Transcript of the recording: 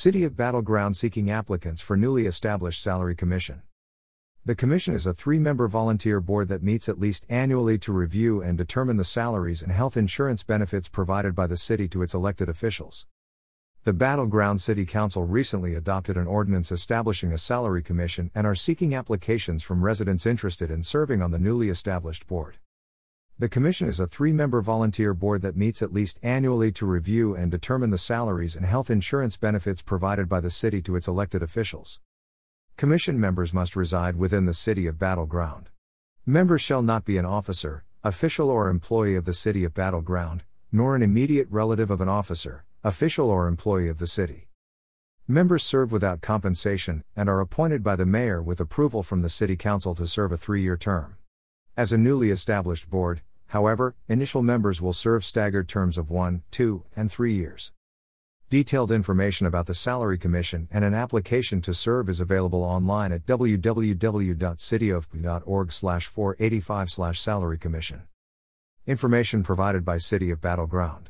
City of Battle Ground seeking applicants for newly established Salary Commission. The Commission is a three member volunteer board that meets at least annually to review and determine the salaries and health insurance benefits provided by the city to its elected officials. The Battle Ground City Council recently adopted an ordinance establishing a salary commission and are seeking applications from residents interested in serving on the newly established board. The Commission is a three member volunteer board that meets at least annually to review and determine the salaries and health insurance benefits provided by the city to its elected officials. Commission members must reside within the city of Battle Ground. Members shall not be an officer, official, or employee of the city of Battle Ground, nor an immediate relative of an officer, official, or employee of the city. Members serve without compensation and are appointed by the mayor with approval from the city council to serve a three year term. As a newly established board, However, initial members will serve staggered terms of 1, 2, and 3 years. Detailed information about the Salary Commission and an application to serve is available online at www.cityofp.org/485/salary commission. Information provided by City of Battle Ground.